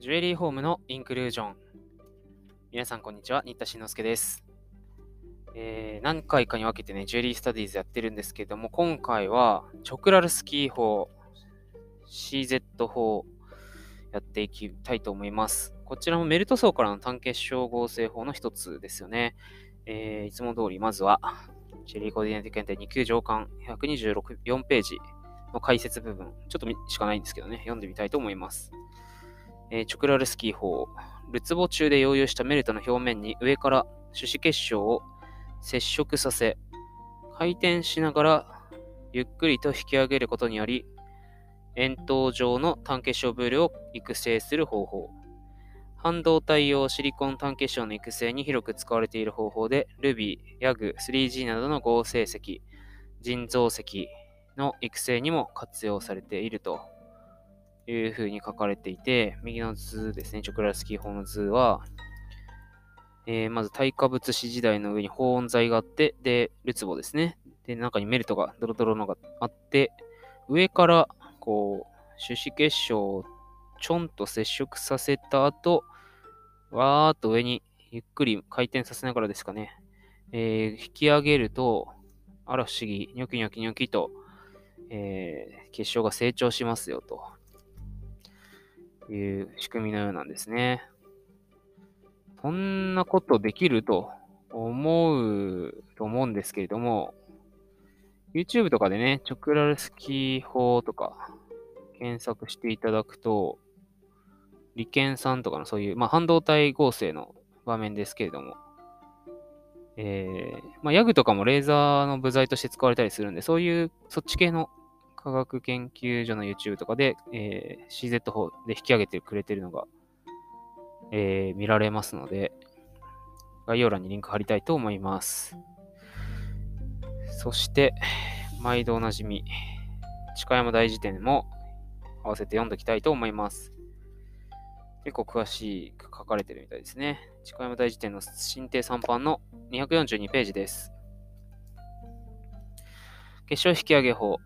ジュエリーホームのインクルージョン。皆さん、こんにちは。新田慎之介です。えー、何回かに分けてね、ジュエリースタディーズやってるんですけども、今回は、チョクラルスキー法、CZ 法、やっていきたいと思います。こちらもメルト層からの単結晶合成法の一つですよね。えー、いつも通り、まずは、ジェリーコーディネート検定2級上巻126、ページの解説部分、ちょっとしかないんですけどね、読んでみたいと思います。えー、チョクラルスキー法。ルツボ中で溶融したメルトの表面に上から種子結晶を接触させ、回転しながらゆっくりと引き上げることにより、円筒状の単結晶ブールを育成する方法。半導体用シリコン単結晶の育成に広く使われている方法で、ルビー、ヤグ、3G などの合成石、人造石の育成にも活用されているというふうに書かれていて、右の図ですね、チョクラスキー法の図は、えー、まず耐火物質時代の上に保温材があって、で、ルツボですね。で、中にメルトがドロドロのがあって、上からこう、種子結晶をちょんと接触させた後、わーっと上にゆっくり回転させながらですかね、えー、引き上げると、あら不思議、ニョキニョキニョキと、えー、結晶が成長しますよと。いう仕組みのようなんですね。そんなことできると思うと思うんですけれども、YouTube とかでね、チョクラルスキー法とか検索していただくと、利権さんとかのそういう、まあ、半導体合成の場面ですけれども、えー、まあ、ヤグとかもレーザーの部材として使われたりするんで、そういう、そっち系の科学研究所の YouTube とかで、えー、CZ 法で引き上げてくれてるのが、えー、見られますので、概要欄にリンク貼りたいと思います。そして、毎度おなじみ、鹿山大辞典も合わせて読んでおきたいと思います。結構詳しく書かれてるみたいですね。鹿山大辞典の新定3版の242ページです。結晶引き上げ法。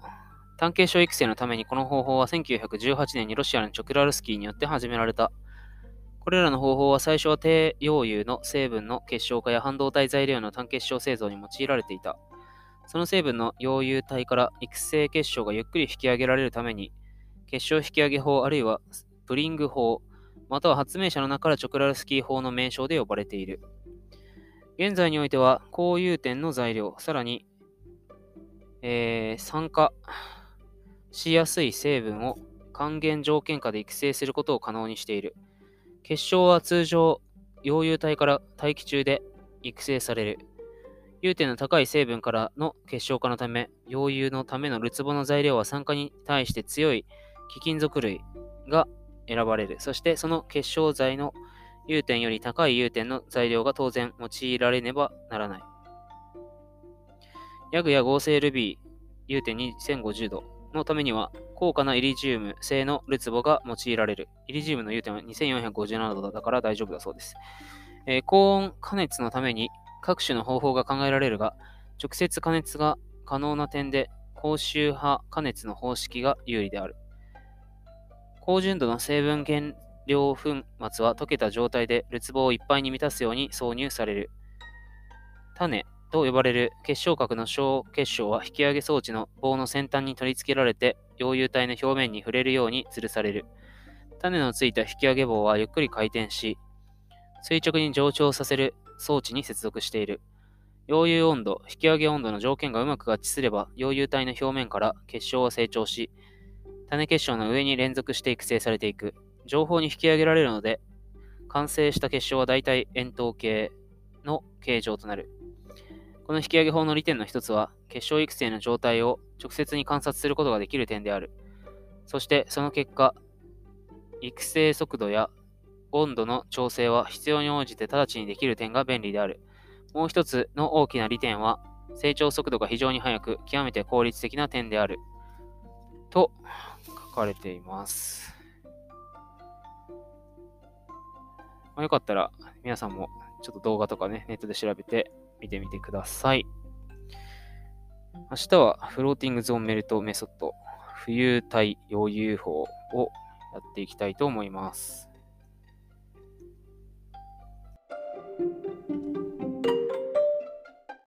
単形晶育成のためにこの方法は1918年にロシアのチョクラルスキーによって始められた。これらの方法は最初は低溶融の成分の結晶化や半導体材料の単結晶製造に用いられていた。その成分の溶融体から育成結晶がゆっくり引き上げられるために、結晶引き上げ法あるいはプリング法、または発明者の中からチョクラルスキー法の名称で呼ばれている。現在においては、高融点の材料、さらに、えー、酸化しやすい成分を還元条件下で育成することを可能にしている。結晶は通常、溶融体から大気中で育成される。融点の高い成分からの結晶化のため、溶融のためのるつぼの材料は酸化に対して強い貴金属類が選ばれる。そしてその結晶剤の融点より高い融点の材料が当然用いられねばならない。ヤグや合成ルビー、融点2050度のためには高価なイリジウム製のルツボが用いられる。イリジウムの融点は2457度だから大丈夫だそうです。えー、高温加熱のために各種の方法が考えられるが、直接加熱が可能な点で高周波加熱の方式が有利である。高純度の成分原料粉末は溶けた状態でるつぼをいっぱいに満たすように挿入される。種と呼ばれる結晶核の小結晶は引き上げ装置の棒の先端に取り付けられて溶融体の表面に触れるように吊るされる。種のついた引き上げ棒はゆっくり回転し、垂直に上昇させる装置に接続している。溶融温度、引き上げ温度の条件がうまく合致すれば、溶融体の表面から結晶は成長し、種結晶の上に連続して育成されていく。情報に引き上げられるので、完成した結晶は大体円筒形の形状となる。この引き上げ法の利点の一つは、結晶育成の状態を直接に観察することができる点である。そしてその結果、育成速度や温度の調整は必要に応じて直ちにできる点が便利である。もう一つの大きな利点は、成長速度が非常に速く、極めて効率的な点である。と書かれています。まあ、よかったら皆さんもちょっと動画とかね、ネットで調べて見てみてください。明日はフローティングゾーンメルトメソッド、浮遊体溶融法をやっていきたいと思います。